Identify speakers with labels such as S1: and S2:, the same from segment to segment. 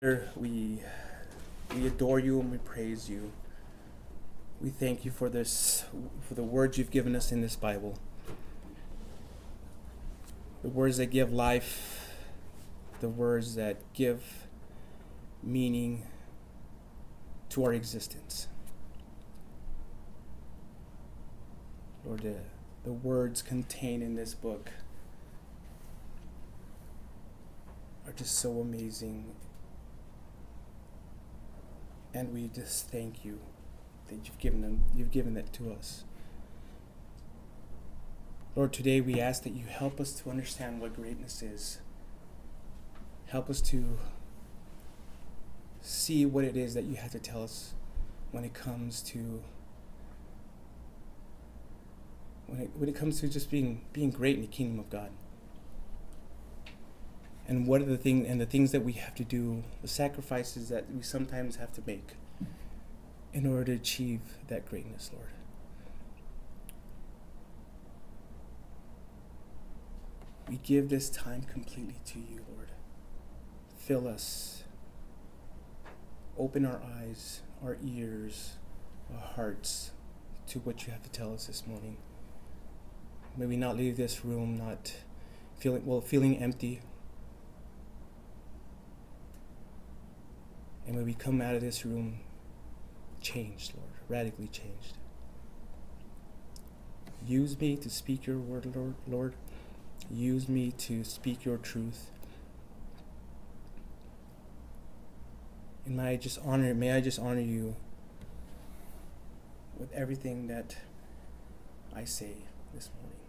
S1: We we adore you and we praise you. We thank you for this for the words you've given us in this Bible. The words that give life, the words that give meaning to our existence. Lord, the, the words contained in this book are just so amazing and we just thank you that you've given them you've given that to us. Lord today we ask that you help us to understand what greatness is. Help us to see what it is that you have to tell us when it comes to when it, when it comes to just being being great in the kingdom of god and what are the thing and the things that we have to do, the sacrifices that we sometimes have to make in order to achieve that greatness, Lord. We give this time completely to you, Lord. Fill us. Open our eyes, our ears, our hearts to what you have to tell us this morning. May we not leave this room not feeling well feeling empty And when we come out of this room, changed, Lord, radically changed. Use me to speak your word, Lord. Lord. Use me to speak your truth. And may I just honor, may I just honor you with everything that I say this morning.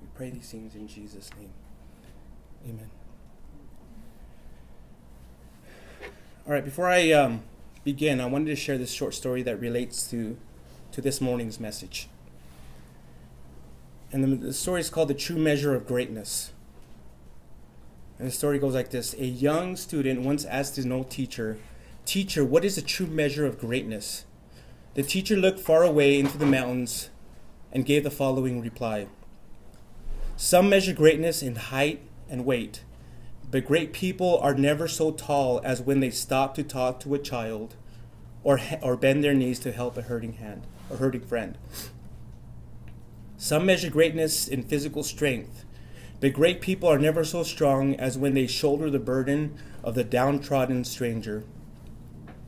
S1: We pray these things in Jesus' name. Amen. All right, before I um, begin, I wanted to share this short story that relates to, to this morning's message. And the, the story is called The True Measure of Greatness. And the story goes like this A young student once asked his old teacher, Teacher, what is the true measure of greatness? The teacher looked far away into the mountains and gave the following reply Some measure greatness in height and weight but great people are never so tall as when they stop to talk to a child or, or bend their knees to help a hurting hand, a hurting friend. Some measure greatness in physical strength, but great people are never so strong as when they shoulder the burden of the downtrodden stranger.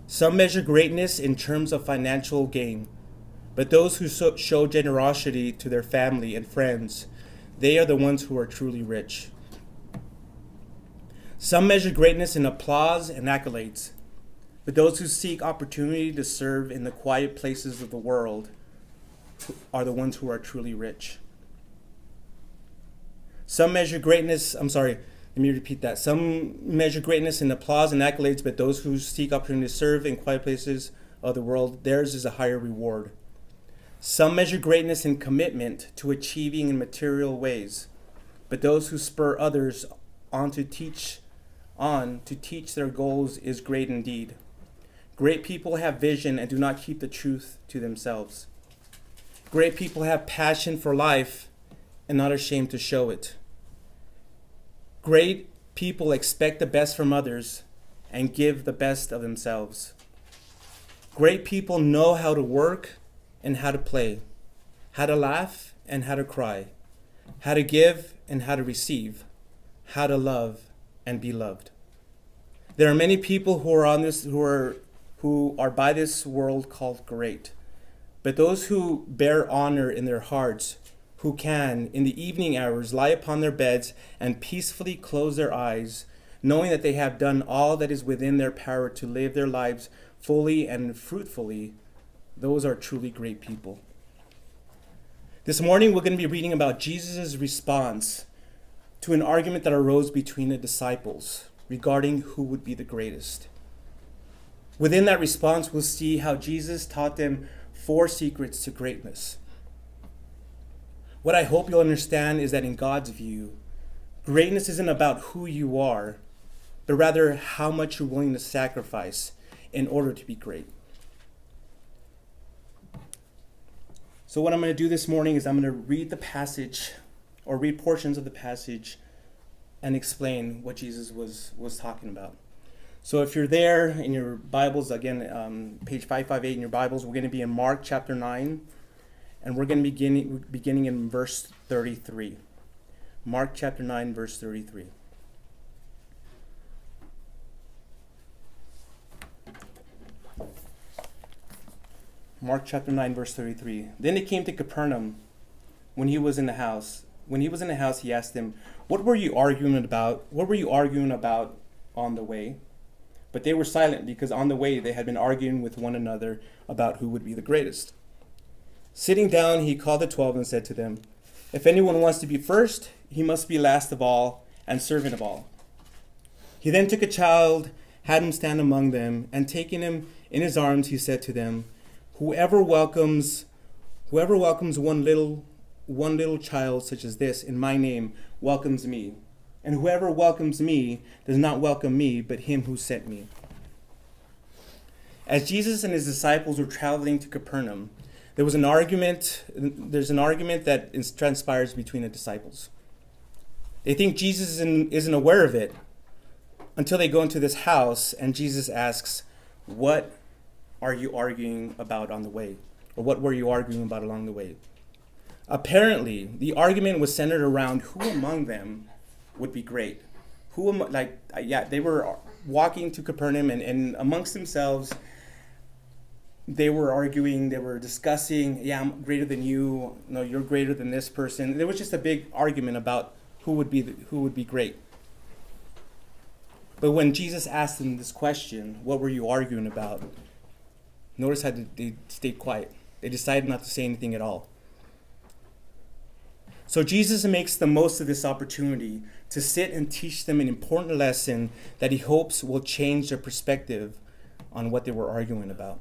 S1: Some measure greatness in terms of financial gain, but those who so show generosity to their family and friends, they are the ones who are truly rich. Some measure greatness in applause and accolades, but those who seek opportunity to serve in the quiet places of the world are the ones who are truly rich. Some measure greatness, I'm sorry, let me repeat that. Some measure greatness in applause and accolades, but those who seek opportunity to serve in quiet places of the world, theirs is a higher reward. Some measure greatness in commitment to achieving in material ways, but those who spur others on to teach on to teach their goals is great indeed. Great people have vision and do not keep the truth to themselves. Great people have passion for life and not ashamed to show it. Great people expect the best from others and give the best of themselves. Great people know how to work and how to play, how to laugh and how to cry, how to give and how to receive, how to love and be loved. There are many people who are on this who are who are by this world called great. But those who bear honor in their hearts, who can, in the evening hours, lie upon their beds and peacefully close their eyes, knowing that they have done all that is within their power to live their lives fully and fruitfully, those are truly great people. This morning, we're going to be reading about Jesus' response to an argument that arose between the disciples regarding who would be the greatest. Within that response, we'll see how Jesus taught them four secrets to greatness. What I hope you'll understand is that in God's view, greatness isn't about who you are, but rather how much you're willing to sacrifice in order to be great. So, what I'm going to do this morning is I'm going to read the passage or read portions of the passage and explain what Jesus was, was talking about. So if you're there in your Bibles, again, um, page 558 in your Bibles, we're going to be in Mark chapter 9, and we're going to be beginning, beginning in verse 33. Mark chapter 9, verse 33. Mark chapter 9, verse 33. Then it came to Capernaum when he was in the house. When he was in the house, he asked them, What were you arguing about? What were you arguing about on the way? But they were silent because on the way they had been arguing with one another about who would be the greatest. Sitting down, he called the twelve and said to them, If anyone wants to be first, he must be last of all and servant of all. He then took a child, had him stand among them, and taking him in his arms, he said to them, Whoever welcomes whoever welcomes one little one little child such as this in my name welcomes me. And whoever welcomes me does not welcome me, but him who sent me. As Jesus and his disciples were traveling to Capernaum, there was an argument, there's an argument that transpires between the disciples. They think Jesus isn't, aware of it until they go into this house and Jesus asks, What are you arguing about on the way? Or what were you arguing about along the way? Apparently, the argument was centered around who among them would be great. Who, am, like, yeah, they were walking to Capernaum and, and amongst themselves, they were arguing, they were discussing, yeah, I'm greater than you, no, you're greater than this person. There was just a big argument about who would be, the, who would be great. But when Jesus asked them this question, what were you arguing about? Notice how they stayed quiet. They decided not to say anything at all. So Jesus makes the most of this opportunity to sit and teach them an important lesson that he hopes will change their perspective on what they were arguing about.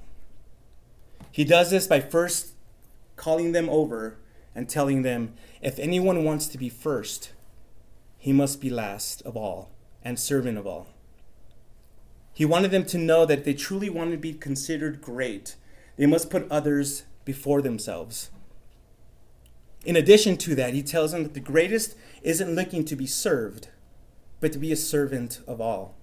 S1: He does this by first calling them over and telling them if anyone wants to be first, he must be last of all and servant of all. He wanted them to know that if they truly want to be considered great, they must put others before themselves. In addition to that, he tells them that the greatest isn't looking to be served, but to be a servant of all.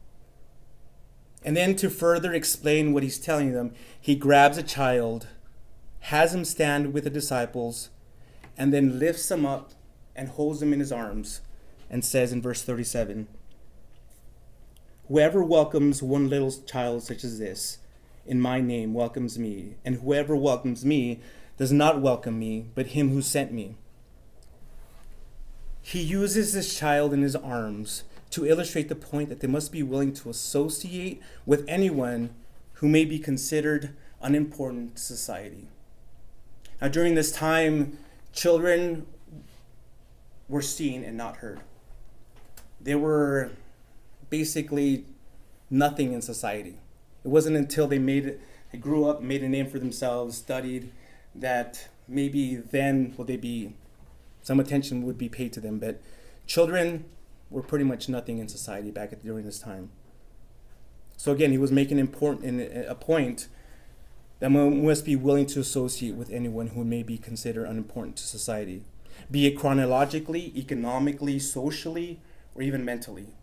S1: And then to further explain what he's telling them, he grabs a child, has him stand with the disciples, and then lifts him up and holds him in his arms and says in verse 37 Whoever welcomes one little child such as this in my name welcomes me, and whoever welcomes me does not welcome me, but him who sent me. He uses this child in his arms to illustrate the point that they must be willing to associate with anyone who may be considered unimportant to society. Now, during this time, children were seen and not heard. They were basically nothing in society. It wasn't until they made it, they grew up, made a name for themselves, studied, that maybe then will they be some attention would be paid to them. But children were pretty much nothing in society back at, during this time. So again, he was making important a point that one must be willing to associate with anyone who may be considered unimportant to society, be it chronologically, economically, socially, or even mentally.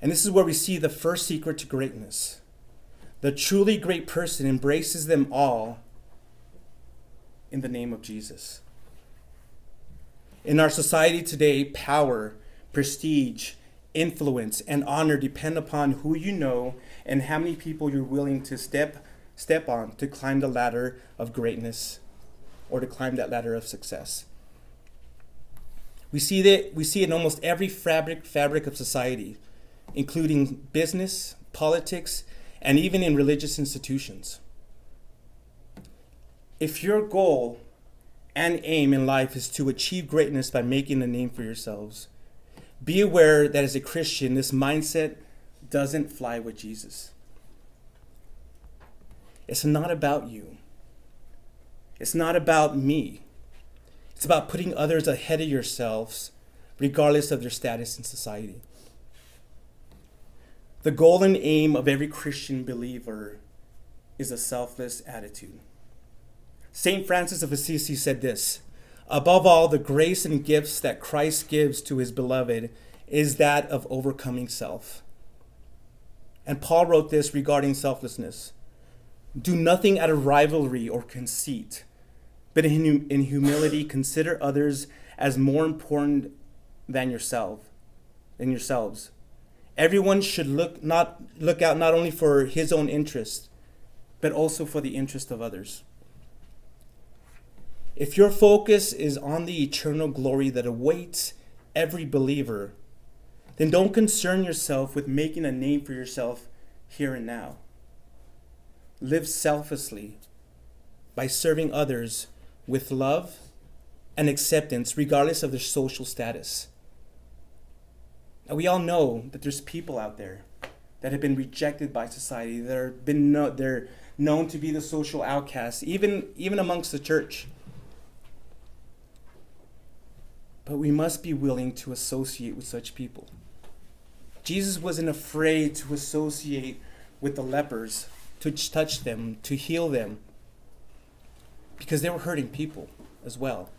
S1: And this is where we see the first secret to greatness. The truly great person embraces them all in the name of Jesus. In our society today, power, prestige, influence, and honor depend upon who you know and how many people you're willing to step step on to climb the ladder of greatness or to climb that ladder of success. We see that we see it in almost every fabric fabric of society including business, politics, and even in religious institutions. If your goal and aim in life is to achieve greatness by making a name for yourselves, be aware that as a Christian, this mindset doesn't fly with Jesus. It's not about you. It's not about me. It's about putting others ahead of yourselves, regardless of their status in society. The goal and aim of every Christian believer is a selfless attitude. St. Francis of Assisi said this Above all, the grace and gifts that Christ gives to his beloved is that of overcoming self. And Paul wrote this regarding selflessness Do nothing out of rivalry or conceit, but in, in humility consider others as more important than yourself, than yourselves. Everyone should look not look out not only for his own interest, but also for the interest of others. If your focus is on the eternal glory that awaits every believer, then don't concern yourself with making a name for yourself here and now. Live selflessly by serving others with love and acceptance, regardless of their social status. Now, we all know that there's people out there that have been rejected by society, that are been no, they're known to be the social outcasts, even, even amongst the church. But we must be willing to associate with such people. Jesus wasn't afraid to associate with the lepers, to touch them, to heal them, because they were hurting people as well.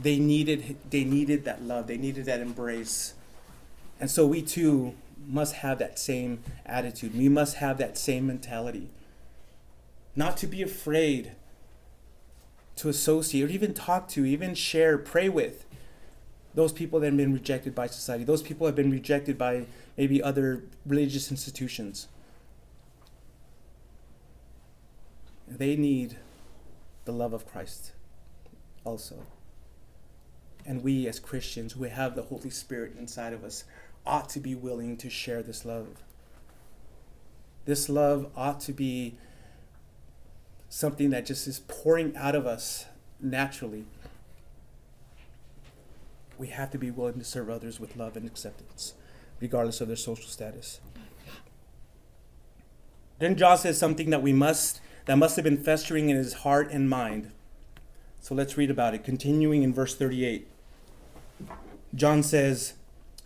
S1: They needed, they needed that love, they needed that embrace. And so we too must have that same attitude. We must have that same mentality. Not to be afraid to associate or even talk to, even share, pray with those people that have been rejected by society. Those people have been rejected by maybe other religious institutions. They need the love of Christ also. And we, as Christians who have the Holy Spirit inside of us, ought to be willing to share this love. This love ought to be something that just is pouring out of us naturally. We have to be willing to serve others with love and acceptance, regardless of their social status. Then John says something that we must that must have been festering in his heart and mind. So let's read about it. Continuing in verse 38. John says,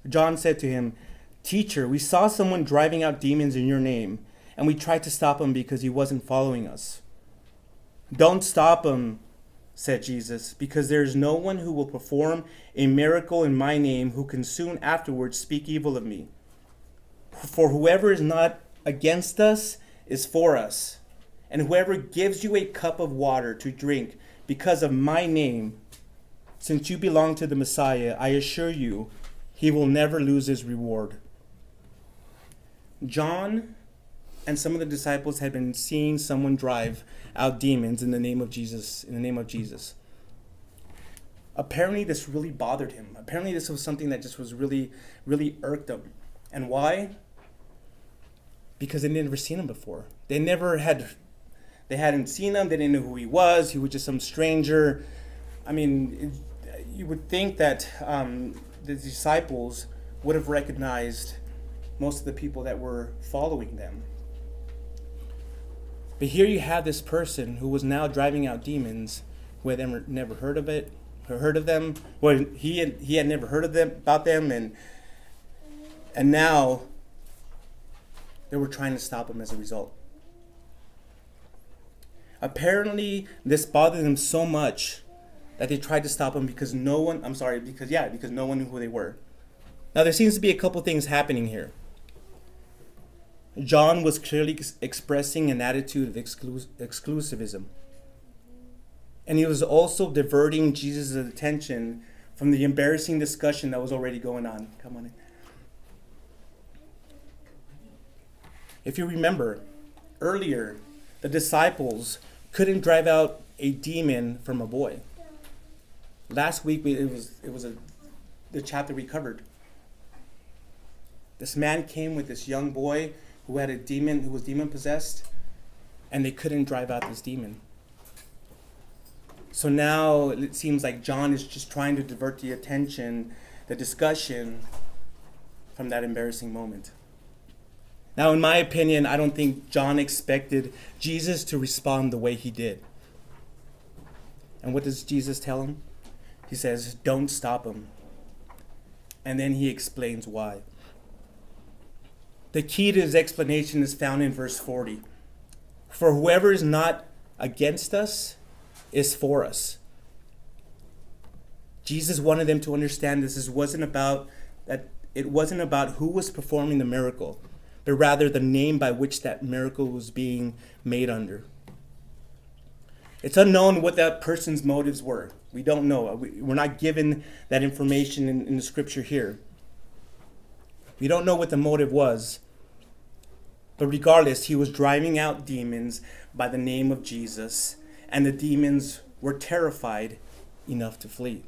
S1: John said to him, Teacher, we saw someone driving out demons in your name, and we tried to stop him because he wasn't following us. Don't stop him, said Jesus, because there is no one who will perform a miracle in my name who can soon afterwards speak evil of me. For whoever is not against us is for us, and whoever gives you a cup of water to drink because of my name, since you belong to the Messiah, I assure you, he will never lose his reward. John and some of the disciples had been seeing someone drive out demons in the name of Jesus, in the name of Jesus. Apparently, this really bothered him. Apparently, this was something that just was really, really irked him. And why? Because they never seen him before. They never had, they hadn't seen him. They didn't know who he was. He was just some stranger. I mean, it, you would think that um, the disciples would have recognized most of the people that were following them. But here you have this person who was now driving out demons who had never heard of it, heard of them. Well, he had, he had never heard of them about them, and and now they were trying to stop him as a result. Apparently, this bothered them so much that they tried to stop him because no one, I'm sorry, because yeah, because no one knew who they were. Now, there seems to be a couple things happening here. John was clearly ex- expressing an attitude of exclu- exclusivism. And he was also diverting Jesus' attention from the embarrassing discussion that was already going on. Come on in. If you remember, earlier, the disciples couldn't drive out a demon from a boy. Last week it was it was a the chapter we covered. This man came with this young boy who had a demon who was demon possessed, and they couldn't drive out this demon. So now it seems like John is just trying to divert the attention, the discussion from that embarrassing moment. Now, in my opinion, I don't think John expected Jesus to respond the way he did. And what does Jesus tell him? He says, Don't stop him. And then he explains why. The key to his explanation is found in verse 40. For whoever is not against us is for us. Jesus wanted them to understand this. This wasn't about that it wasn't about who was performing the miracle, but rather the name by which that miracle was being made under. It's unknown what that person's motives were. We don't know. We're not given that information in, in the scripture here. We don't know what the motive was. But regardless, he was driving out demons by the name of Jesus, and the demons were terrified enough to flee.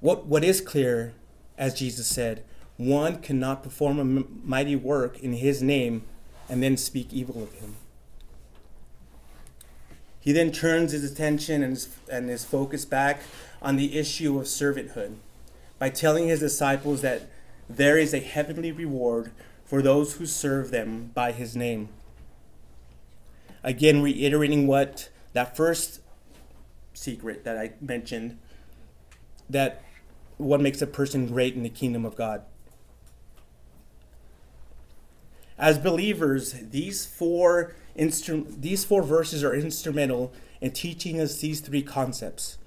S1: What, what is clear, as Jesus said, one cannot perform a mighty work in his name and then speak evil of him. He then turns his attention and his, and his focus back on the issue of servanthood by telling his disciples that there is a heavenly reward for those who serve them by his name. Again, reiterating what that first secret that I mentioned that what makes a person great in the kingdom of God. As believers, these four instru- these four verses are instrumental in teaching us these three concepts.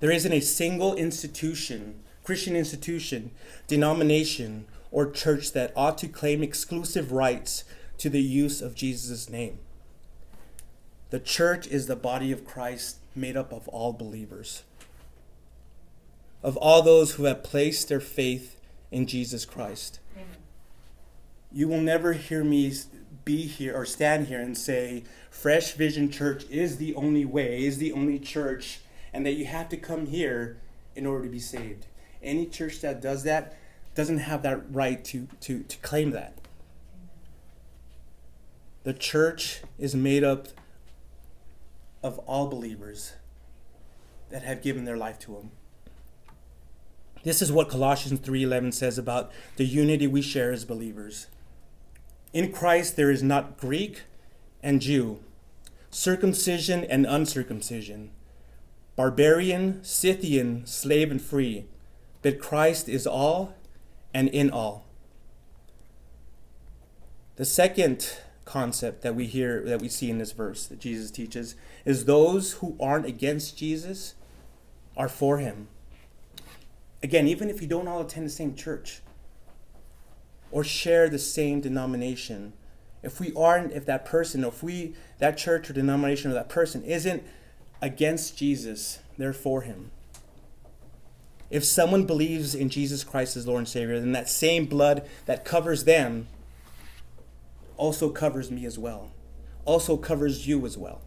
S1: There isn't a single institution, Christian institution, denomination, or church that ought to claim exclusive rights to the use of Jesus' name. The church is the body of Christ made up of all believers, of all those who have placed their faith in Jesus Christ. Amen. You will never hear me be here or stand here and say, Fresh Vision Church is the only way, is the only church, and that you have to come here in order to be saved. Any church that does that doesn't have that right to, to, to claim that. The church is made up of all believers that have given their life to him. This is what Colossians 3:11 says about the unity we share as believers. In Christ there is not Greek and Jew, circumcision and uncircumcision, barbarian, Scythian, slave and free, but Christ is all and in all. The second concept that we hear that we see in this verse that Jesus teaches is those who aren't against Jesus are for him. Again, even if you don't all attend the same church or share the same denomination, if we aren't, if that person, if we, that church or denomination or that person isn't against Jesus, they're for him. If someone believes in Jesus Christ as Lord and Savior, then that same blood that covers them also covers me as well, also covers you as well.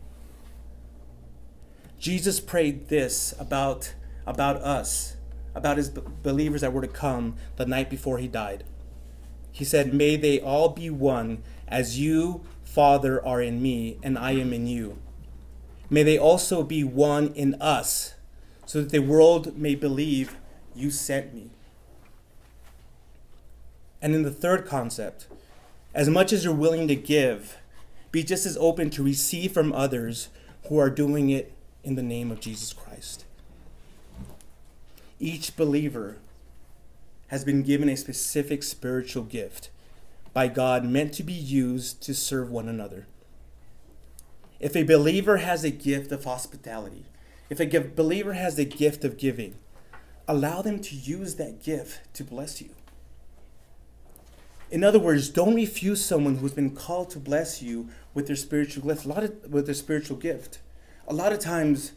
S1: Jesus prayed this about, about us, about his believers that were to come the night before he died. He said, May they all be one, as you, Father, are in me, and I am in you. May they also be one in us so that the world may believe you sent me. And in the third concept, as much as you're willing to give, be just as open to receive from others who are doing it in the name of Jesus Christ. Each believer has been given a specific spiritual gift by God meant to be used to serve one another. If a believer has a gift of hospitality, if a believer has the gift of giving, allow them to use that gift to bless you. In other words, don't refuse someone who's been called to bless you with their spiritual gift. A lot of, with their spiritual gift. A lot of times,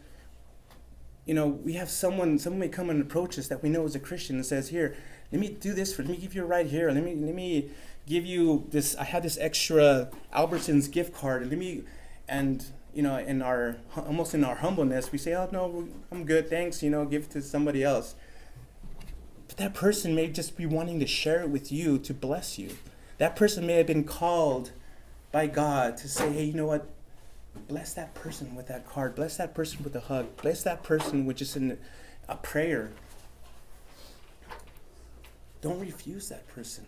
S1: you know, we have someone someone may come and approach us that we know is a Christian and says, "Here, let me do this for. Let me give you a ride here. Let me let me give you this. I have this extra Albertsons gift card, let me and you know, in our almost in our humbleness, we say, "Oh no, I'm good, thanks." You know, give it to somebody else. But that person may just be wanting to share it with you to bless you. That person may have been called by God to say, "Hey, you know what? Bless that person with that card. Bless that person with a hug. Bless that person with just an, a prayer." Don't refuse that person.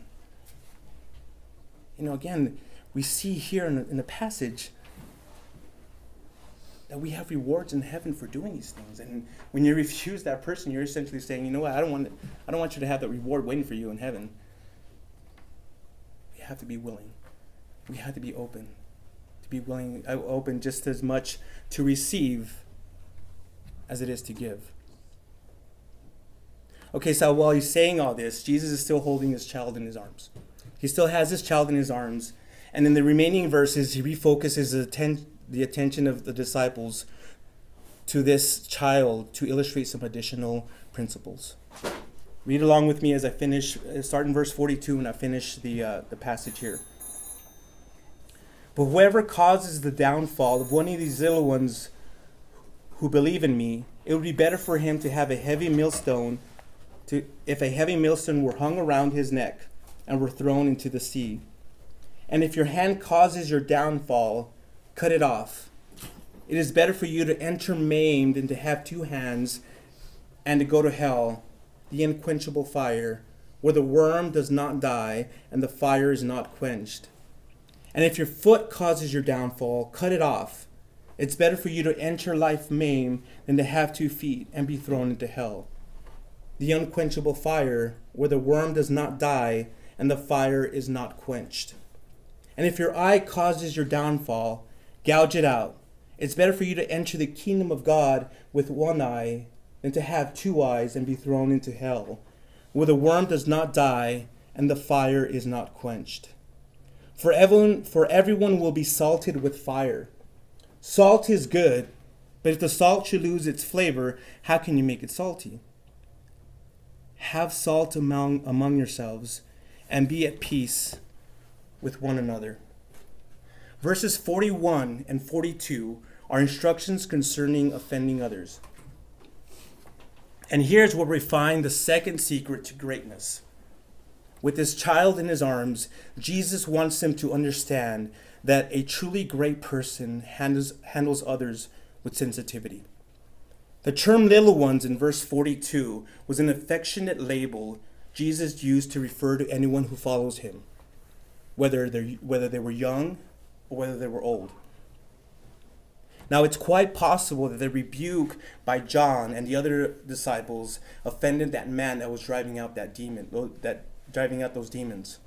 S1: You know, again, we see here in in the passage that we have rewards in heaven for doing these things. And when you refuse that person, you're essentially saying, you know what, I don't want, to, I don't want you to have that reward waiting for you in heaven. We have to be willing. We have to be open. To be willing, uh, open just as much to receive as it is to give. Okay, so while he's saying all this, Jesus is still holding his child in his arms. He still has his child in his arms. And in the remaining verses, he refocuses the, atten- the attention of the disciples to this child to illustrate some additional principles. Read along with me as I finish, uh, start in verse 42 and I finish the, uh, the passage here. But whoever causes the downfall of one of these little ones who believe in me, it would be better for him to have a heavy millstone, to, if a heavy millstone were hung around his neck and were thrown into the sea. And if your hand causes your downfall, cut it off. It is better for you to enter maimed than to have two hands and to go to hell, the unquenchable fire, where the worm does not die and the fire is not quenched. And if your foot causes your downfall, cut it off. It's better for you to enter life maimed than to have two feet and be thrown into hell. The unquenchable fire, where the worm does not die and the fire is not quenched. And if your eye causes your downfall, gouge it out. It's better for you to enter the kingdom of God with one eye than to have two eyes and be thrown into hell, where the worm does not die and the fire is not quenched. For everyone, for everyone will be salted with fire. Salt is good, but if the salt should lose its flavor, how can you make it salty? Have salt among, among yourselves and be at peace with one another. Verses 41 and 42 are instructions concerning offending others. And here's where we find the second secret to greatness. With this child in his arms, Jesus wants him to understand that a truly great person handles, handles others with sensitivity. The term little ones in verse 42 was an affectionate label Jesus used to refer to anyone who follows him, whether, whether they were young or whether they were old. Now, it's quite possible that the rebuke by John and the other disciples offended that man that was driving out that demon, that driving out those demons.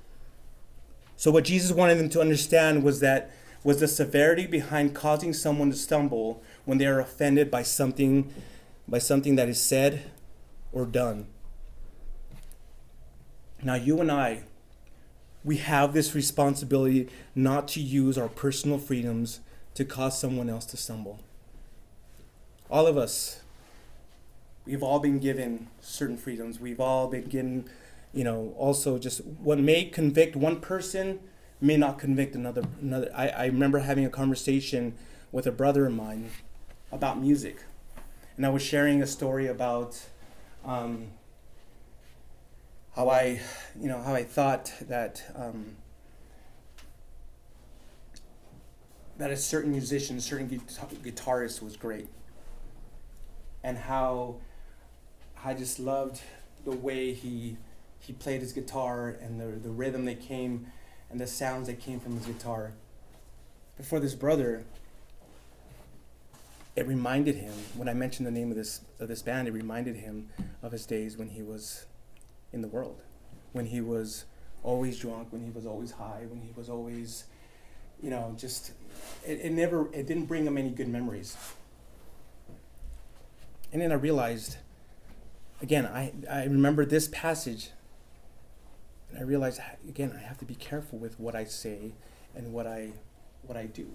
S1: So, what Jesus wanted them to understand was that was the severity behind causing someone to stumble when they are offended by something, by something that is said or done. Now, you and I, we have this responsibility not to use our personal freedoms to cause someone else to stumble. All of us, we've all been given certain freedoms. We've all been given, you know, also just what may convict one person may not convict another. Another. I, I remember having a conversation with a brother of mine about music, and I was sharing a story about. Um, how I, you know, how I thought that um, that a certain musician, a certain guitarist was great, and how I just loved the way he he played his guitar and the the rhythm that came and the sounds that came from his guitar. But for this brother, it reminded him when I mentioned the name of this of this band. It reminded him of his days when he was in the world when he was always drunk, when he was always high, when he was always, you know, just it, it never it didn't bring him any good memories. And then I realized, again, I, I remember this passage, and I realized again I have to be careful with what I say and what I what I do.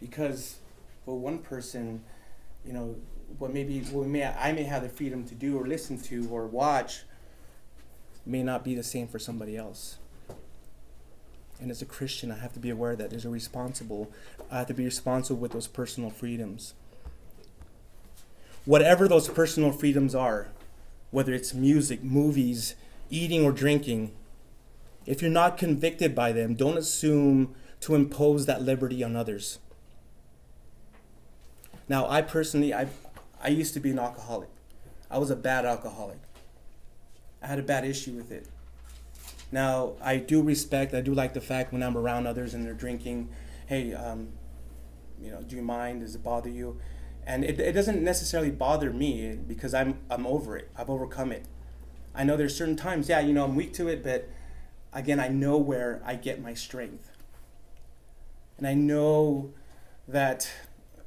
S1: Because for one person, you know, what maybe what may I may have the freedom to do or listen to or watch may not be the same for somebody else. And as a Christian, I have to be aware that there's a responsible, I have to be responsible with those personal freedoms. Whatever those personal freedoms are, whether it's music, movies, eating, or drinking, if you're not convicted by them, don't assume to impose that liberty on others. Now, I personally, I, I used to be an alcoholic. I was a bad alcoholic. I had a bad issue with it. Now, I do respect, I do like the fact when I'm around others and they're drinking, hey, um, you know, do you mind? Does it bother you? And it, it doesn't necessarily bother me because I'm, I'm over it. I've overcome it. I know there's certain times, yeah, you know, I'm weak to it, but again, I know where I get my strength. And I know that,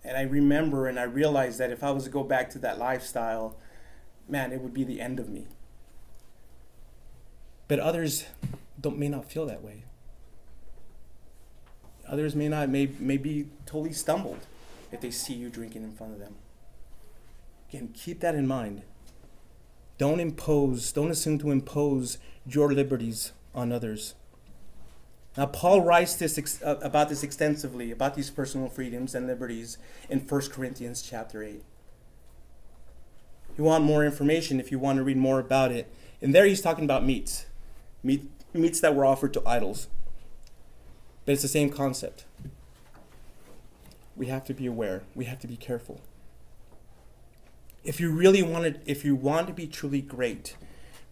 S1: and I remember and I realize that if I was to go back to that lifestyle, man, it would be the end of me. But others don't, may not feel that way. Others may not, may, may be totally stumbled if they see you drinking in front of them. Again, keep that in mind. Don't impose, don't assume to impose your liberties on others. Now, Paul writes this ex- uh, about this extensively, about these personal freedoms and liberties in 1 Corinthians chapter 8. you want more information, if you want to read more about it, and there he's talking about meats, meat, meats that were offered to idols. But it's the same concept. We have to be aware, we have to be careful. If you really want to, if you want to be truly great,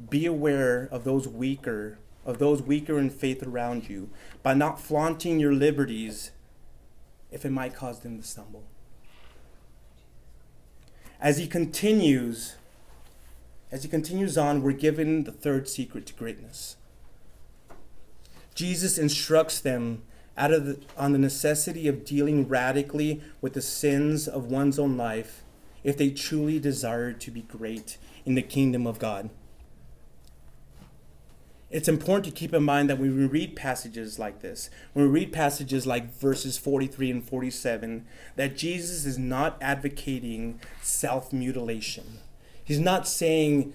S1: be aware of those weaker of those weaker in faith around you by not flaunting your liberties if it might cause them to stumble. As he continues, as he continues on, we're given the third secret to greatness. Jesus instructs them out of the, on the necessity of dealing radically with the sins of one's own life if they truly desire to be great in the kingdom of God it's important to keep in mind that when we read passages like this, when we read passages like verses 43 and 47, that Jesus is not advocating self mutilation. He's not saying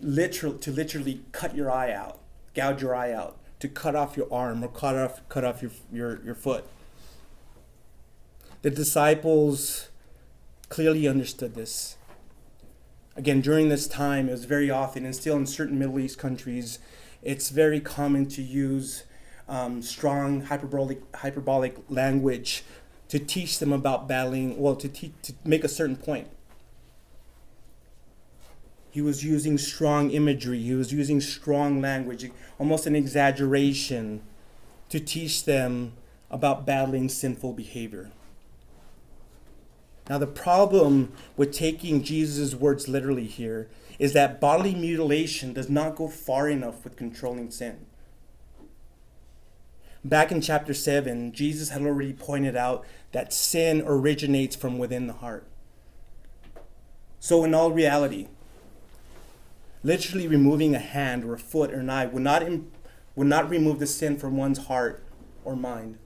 S1: literal, to literally cut your eye out, gouge your eye out, to cut off your arm or cut off, cut off your, your, your foot. The disciples clearly understood this. Again, during this time, it was very often, and still in certain Middle East countries, it's very common to use um, strong hyperbolic, hyperbolic language to teach them about battling, well, to, te- to make a certain point. He was using strong imagery, he was using strong language, almost an exaggeration to teach them about battling sinful behavior. Now, the problem with taking Jesus' words literally here is that bodily mutilation does not go far enough with controlling sin. Back in chapter 7, Jesus had already pointed out that sin originates from within the heart. So, in all reality, literally removing a hand or a foot or an eye would not, Im- would not remove the sin from one's heart or mind.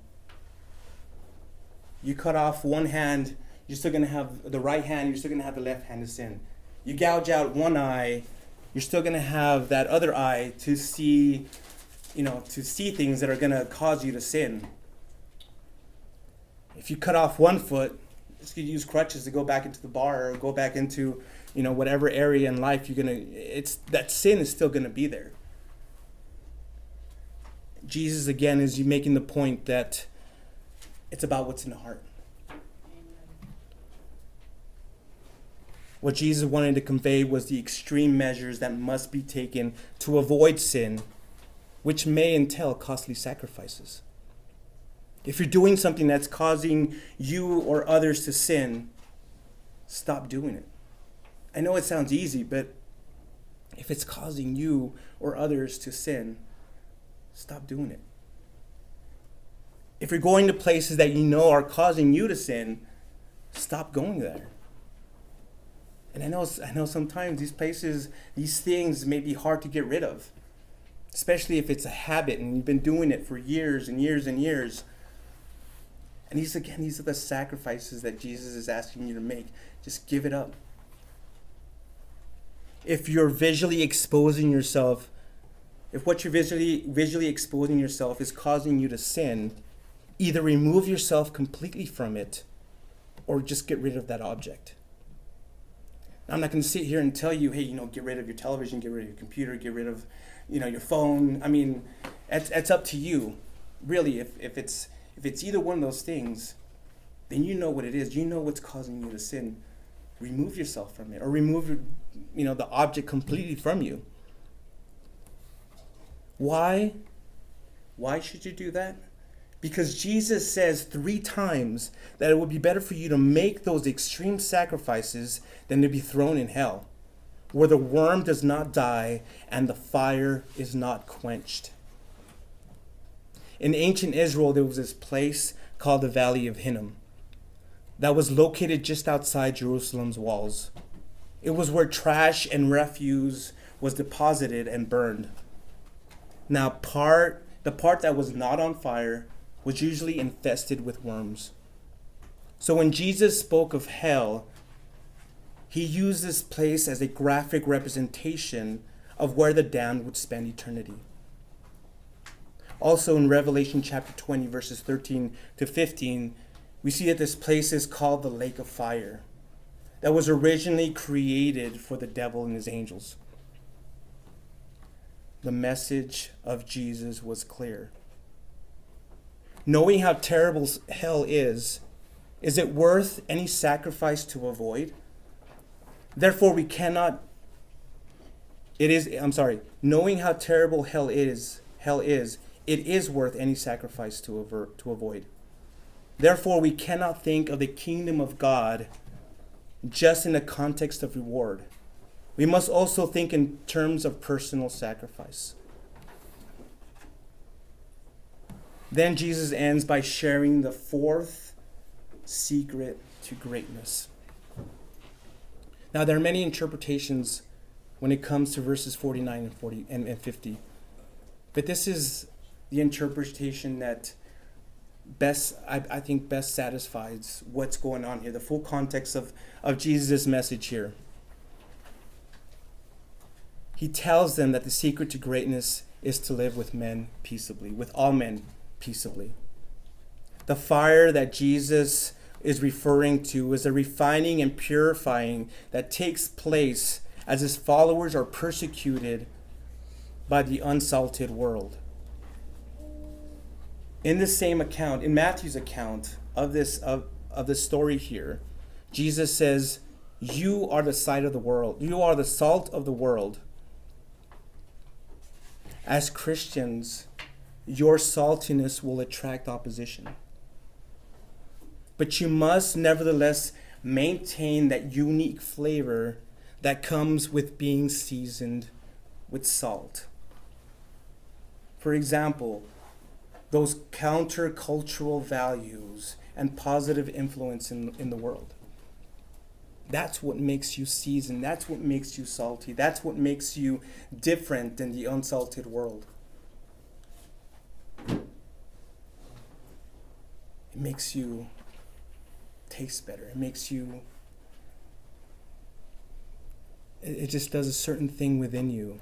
S1: You cut off one hand, you're still going to have the right hand, you're still going to have the left hand to sin you gouge out one eye, you're still going to have that other eye to see, you know, to see things that are going to cause you to sin. If you cut off one foot, you use crutches to go back into the bar or go back into, you know, whatever area in life you're to, it's, that sin is still to be there. Jesus, again, is making the point that it's about what's in the heart. What Jesus wanted to convey was the extreme measures that must be taken to avoid sin, which may entail costly sacrifices. If you're doing something that's causing you or others to sin, stop doing it. I know it sounds easy, but if it's causing you or others to sin, stop doing it. If you're going to places that you know are causing you to sin, stop going there. And I know, I know sometimes these places, these things may be hard to get rid of, especially if it's a habit and you've been doing it for years and years and years. And these, again, these are the sacrifices that Jesus is asking you to make. Just give it up. If you're visually exposing yourself, if what you're visually, visually exposing yourself is causing you to sin, either remove yourself completely from it or just get rid of that object. I'm not going to sit here and tell you, hey, you know, get rid of your television, get rid of your computer, get rid of, you know, your phone. I mean, it's, it's up to you. Really, if, if it's if it's either one of those things, then you know what it is. You know what's causing you to sin. Remove yourself from it, or remove, you know, the object completely from you. Why? Why should you do that? Because Jesus says three times that it would be better for you to make those extreme sacrifices than to be thrown in hell, where the worm does not die and the fire is not quenched. In ancient Israel, there was this place called the Valley of Hinnom that was located just outside Jerusalem's walls. It was where trash and refuse was deposited and burned. Now, part the part that was not on fire was usually infested with worms. So when Jesus spoke of hell, he used this place as a graphic representation of where the damned would spend eternity. Also in Revelation chapter 20, verses 13 to 15, we see that this place is called the lake of fire that was originally created for the devil and his angels. The message of Jesus was clear. Knowing how terrible hell is, is it worth any sacrifice to avoid? Therefore, we cannot. It is, I'm sorry, knowing how terrible hell is, hell is, it is worth any sacrifice to, avert, to avoid. Therefore, we cannot think of the kingdom of God just in the context of reward. We must also think in terms of personal sacrifice. Then Jesus ends by sharing the fourth secret to greatness. Now, there are many interpretations when it comes to verses 49 and 40 and, and 50. But this is the interpretation that best I, I think best satisfies what's going on here, the full context of, of Jesus' message here. He tells them that the secret to greatness is to live with men peaceably, with all men peaceably. The fire that Jesus is referring to is a refining and purifying that takes place as his followers are persecuted by the unsalted world in the same account, in Matthew's account of this of, of the story here, Jesus says, You are the sight of the world. You are the salt of the world. As Christians, your saltiness will attract opposition. But you must nevertheless maintain that unique flavor that comes with being seasoned with salt. For example, those countercultural values and positive influence in, in the world. That's what makes you seasoned. That's what makes you salty. That's what makes you different than the unsalted world. It makes you taste better. It makes you. It, it just does a certain thing within you.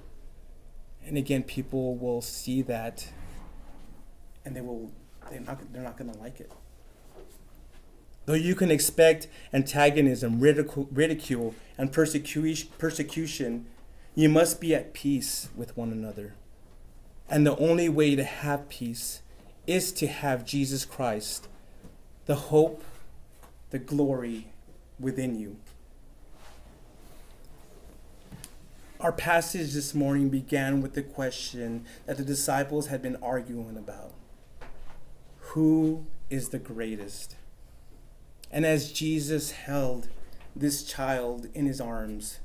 S1: And again, people will see that and they will they're not they're not going to like it. Though you can expect antagonism, ridicule, ridicule and persecution, persecution, you must be at peace with one another. And the only way to have peace is to have Jesus Christ, the hope, the glory within you. Our passage this morning began with the question that the disciples had been arguing about who is the greatest? And as Jesus held this child in his arms,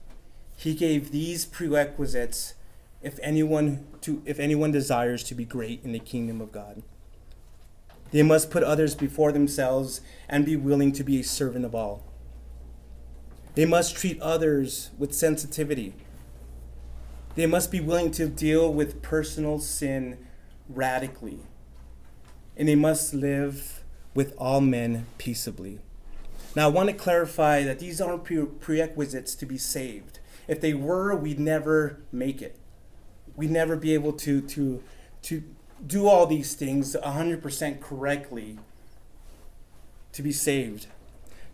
S1: he gave these prerequisites if anyone to if anyone desires to be great in the kingdom of God. They must put others before themselves and be willing to be a servant of all. They must treat others with sensitivity. They must be willing to deal with personal sin radically and they must live with all men peaceably. Now, I want to clarify that these aren't pre- prerequisites to be saved. If they were, we'd never make it. We'd never be able to, to, to do all these things 100% correctly to be saved.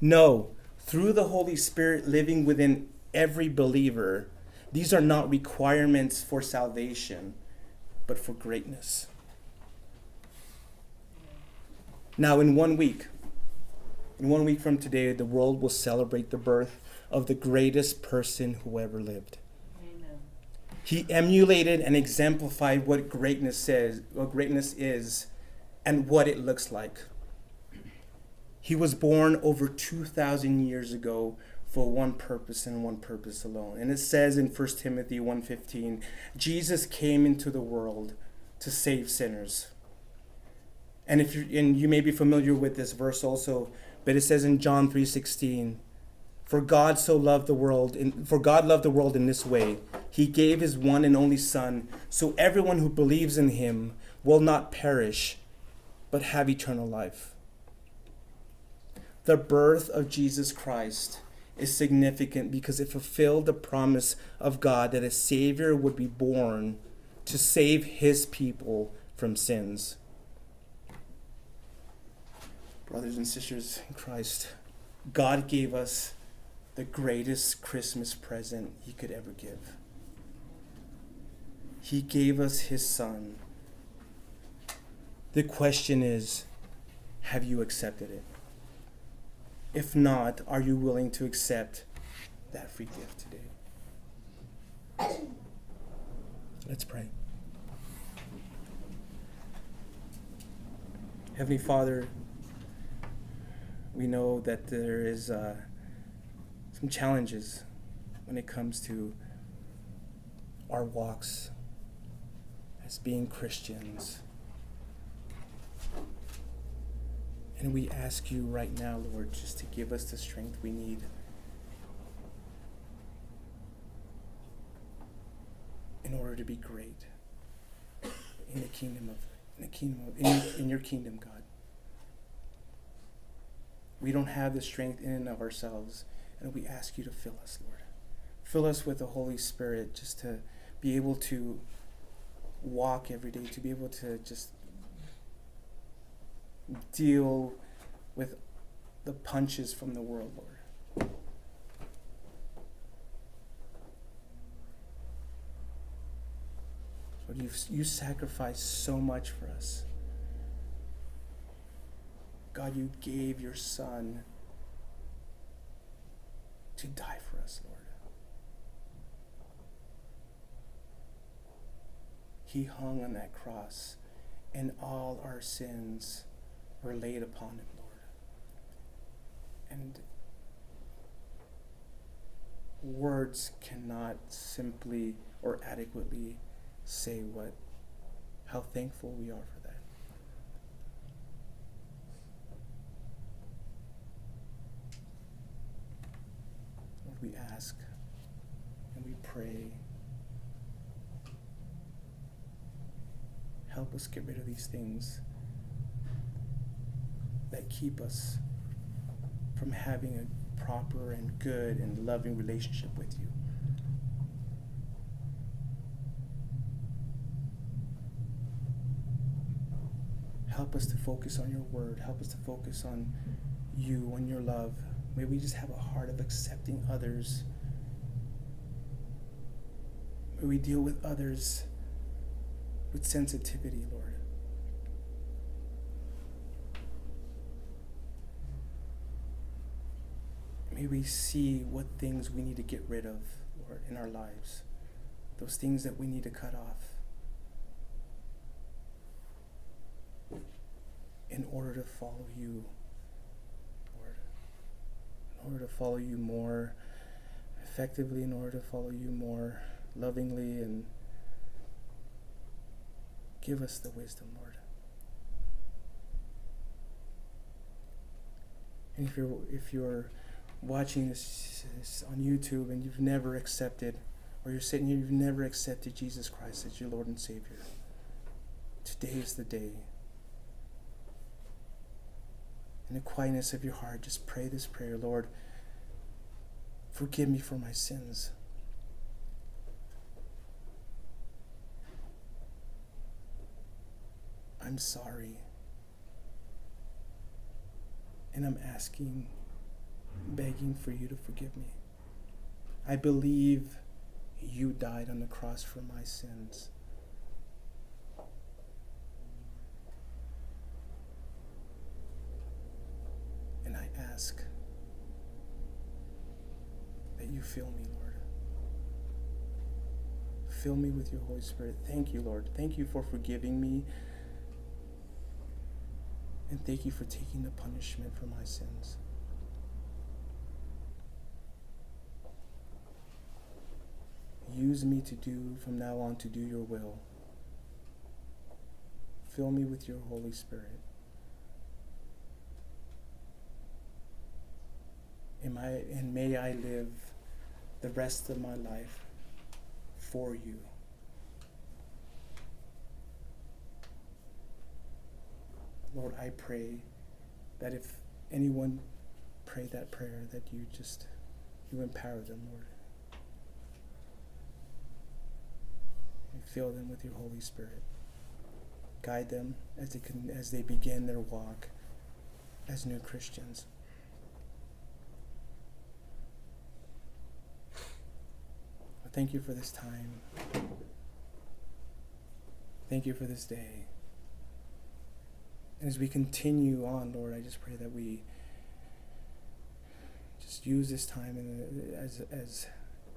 S1: No, through the Holy Spirit living within every believer, these are not requirements for salvation, but for greatness. Now, in one week, in one week from today, the world will celebrate the birth of the greatest person who ever lived. Amen. He emulated and exemplified what greatness says, what greatness is, and what it looks like. He was born over 2,000 years ago for one purpose and one purpose alone. And it says in 1 Timothy 1:15, Jesus came into the world to save sinners. And if you and you may be familiar with this verse also, but it says in John 3:16, For God so loved the world, in, for God loved the world in this way. He gave his one and only Son, so everyone who believes in him will not perish, but have eternal life. The birth of Jesus Christ is significant because it fulfilled the promise of God that a Savior would be born to save his people from sins. Brothers and sisters in Christ, God gave us the greatest Christmas present he could ever give. He gave us his son. The question is have you accepted it? If not, are you willing to accept that free gift today? Let's pray. Heavenly Father, we know that there is. Uh, some challenges when it comes to our walks as being Christians. And we ask you right now, Lord, just to give us the strength we need. In order to be great in the kingdom of in the kingdom of, in, in your kingdom, God. We don't have the strength in and of ourselves. And we ask you to fill us, Lord. Fill us with the Holy Spirit just to be able to walk every day, to be able to just deal with the punches from the world, Lord. Lord, you've, you sacrificed so much for us. God, you gave your Son to die for us, Lord. He hung on that cross, and all our sins were laid upon him, Lord. And words cannot simply or adequately say what how thankful we are for we ask and we pray. Help us get rid of these things that keep us from having a proper and good and loving relationship with you. Help us to focus on your word. Help us to focus on you, on your love. May we just have a heart of accepting others. May we deal with others with sensitivity, Lord. May we see what things we need to get rid of, Lord, in our lives. Those things that we need to cut off. In order to follow you in order to follow you more effectively, in order to follow you more lovingly, and give us the wisdom, Lord. And if you're if you're watching this, this on YouTube and you've never accepted, or you're sitting here, you've never accepted Jesus Christ as your Lord and Savior, today is the day in the quietness of your heart, just pray this prayer Lord, forgive me for my sins. I'm sorry. And I'm asking, begging for you to forgive me. I believe you died on the cross for my sins. Ask that you fill me, Lord. Fill me with your Holy Spirit. Thank you, Lord. Thank you for forgiving me. And thank you for taking the punishment for my sins. Use me to do from now on to do your will. Fill me with your Holy Spirit. And, my, and may I live the rest of my life for you. Lord, I pray that if anyone prayed that prayer, that you just you empower them, Lord. And fill them with your Holy Spirit. Guide them as they can as they begin their walk as new Christians. Thank you for this time. Thank you for this day. And as we continue on, Lord, I just pray that we just use this time in, as, as,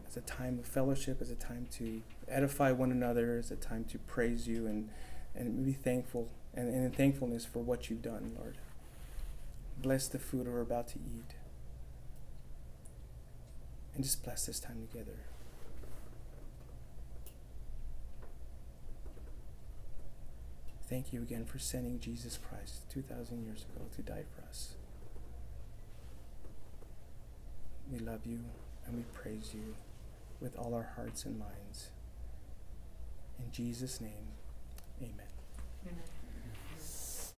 S1: as a time of fellowship, as a time to edify one another, as a time to praise you and, and be thankful and, and in thankfulness for what you've done, Lord. Bless the food we're about to eat. And just bless this time together. Thank you again for sending Jesus Christ 2,000 years ago to die for us. We love you and we praise you with all our hearts and minds. In Jesus' name, amen.
S2: Amen.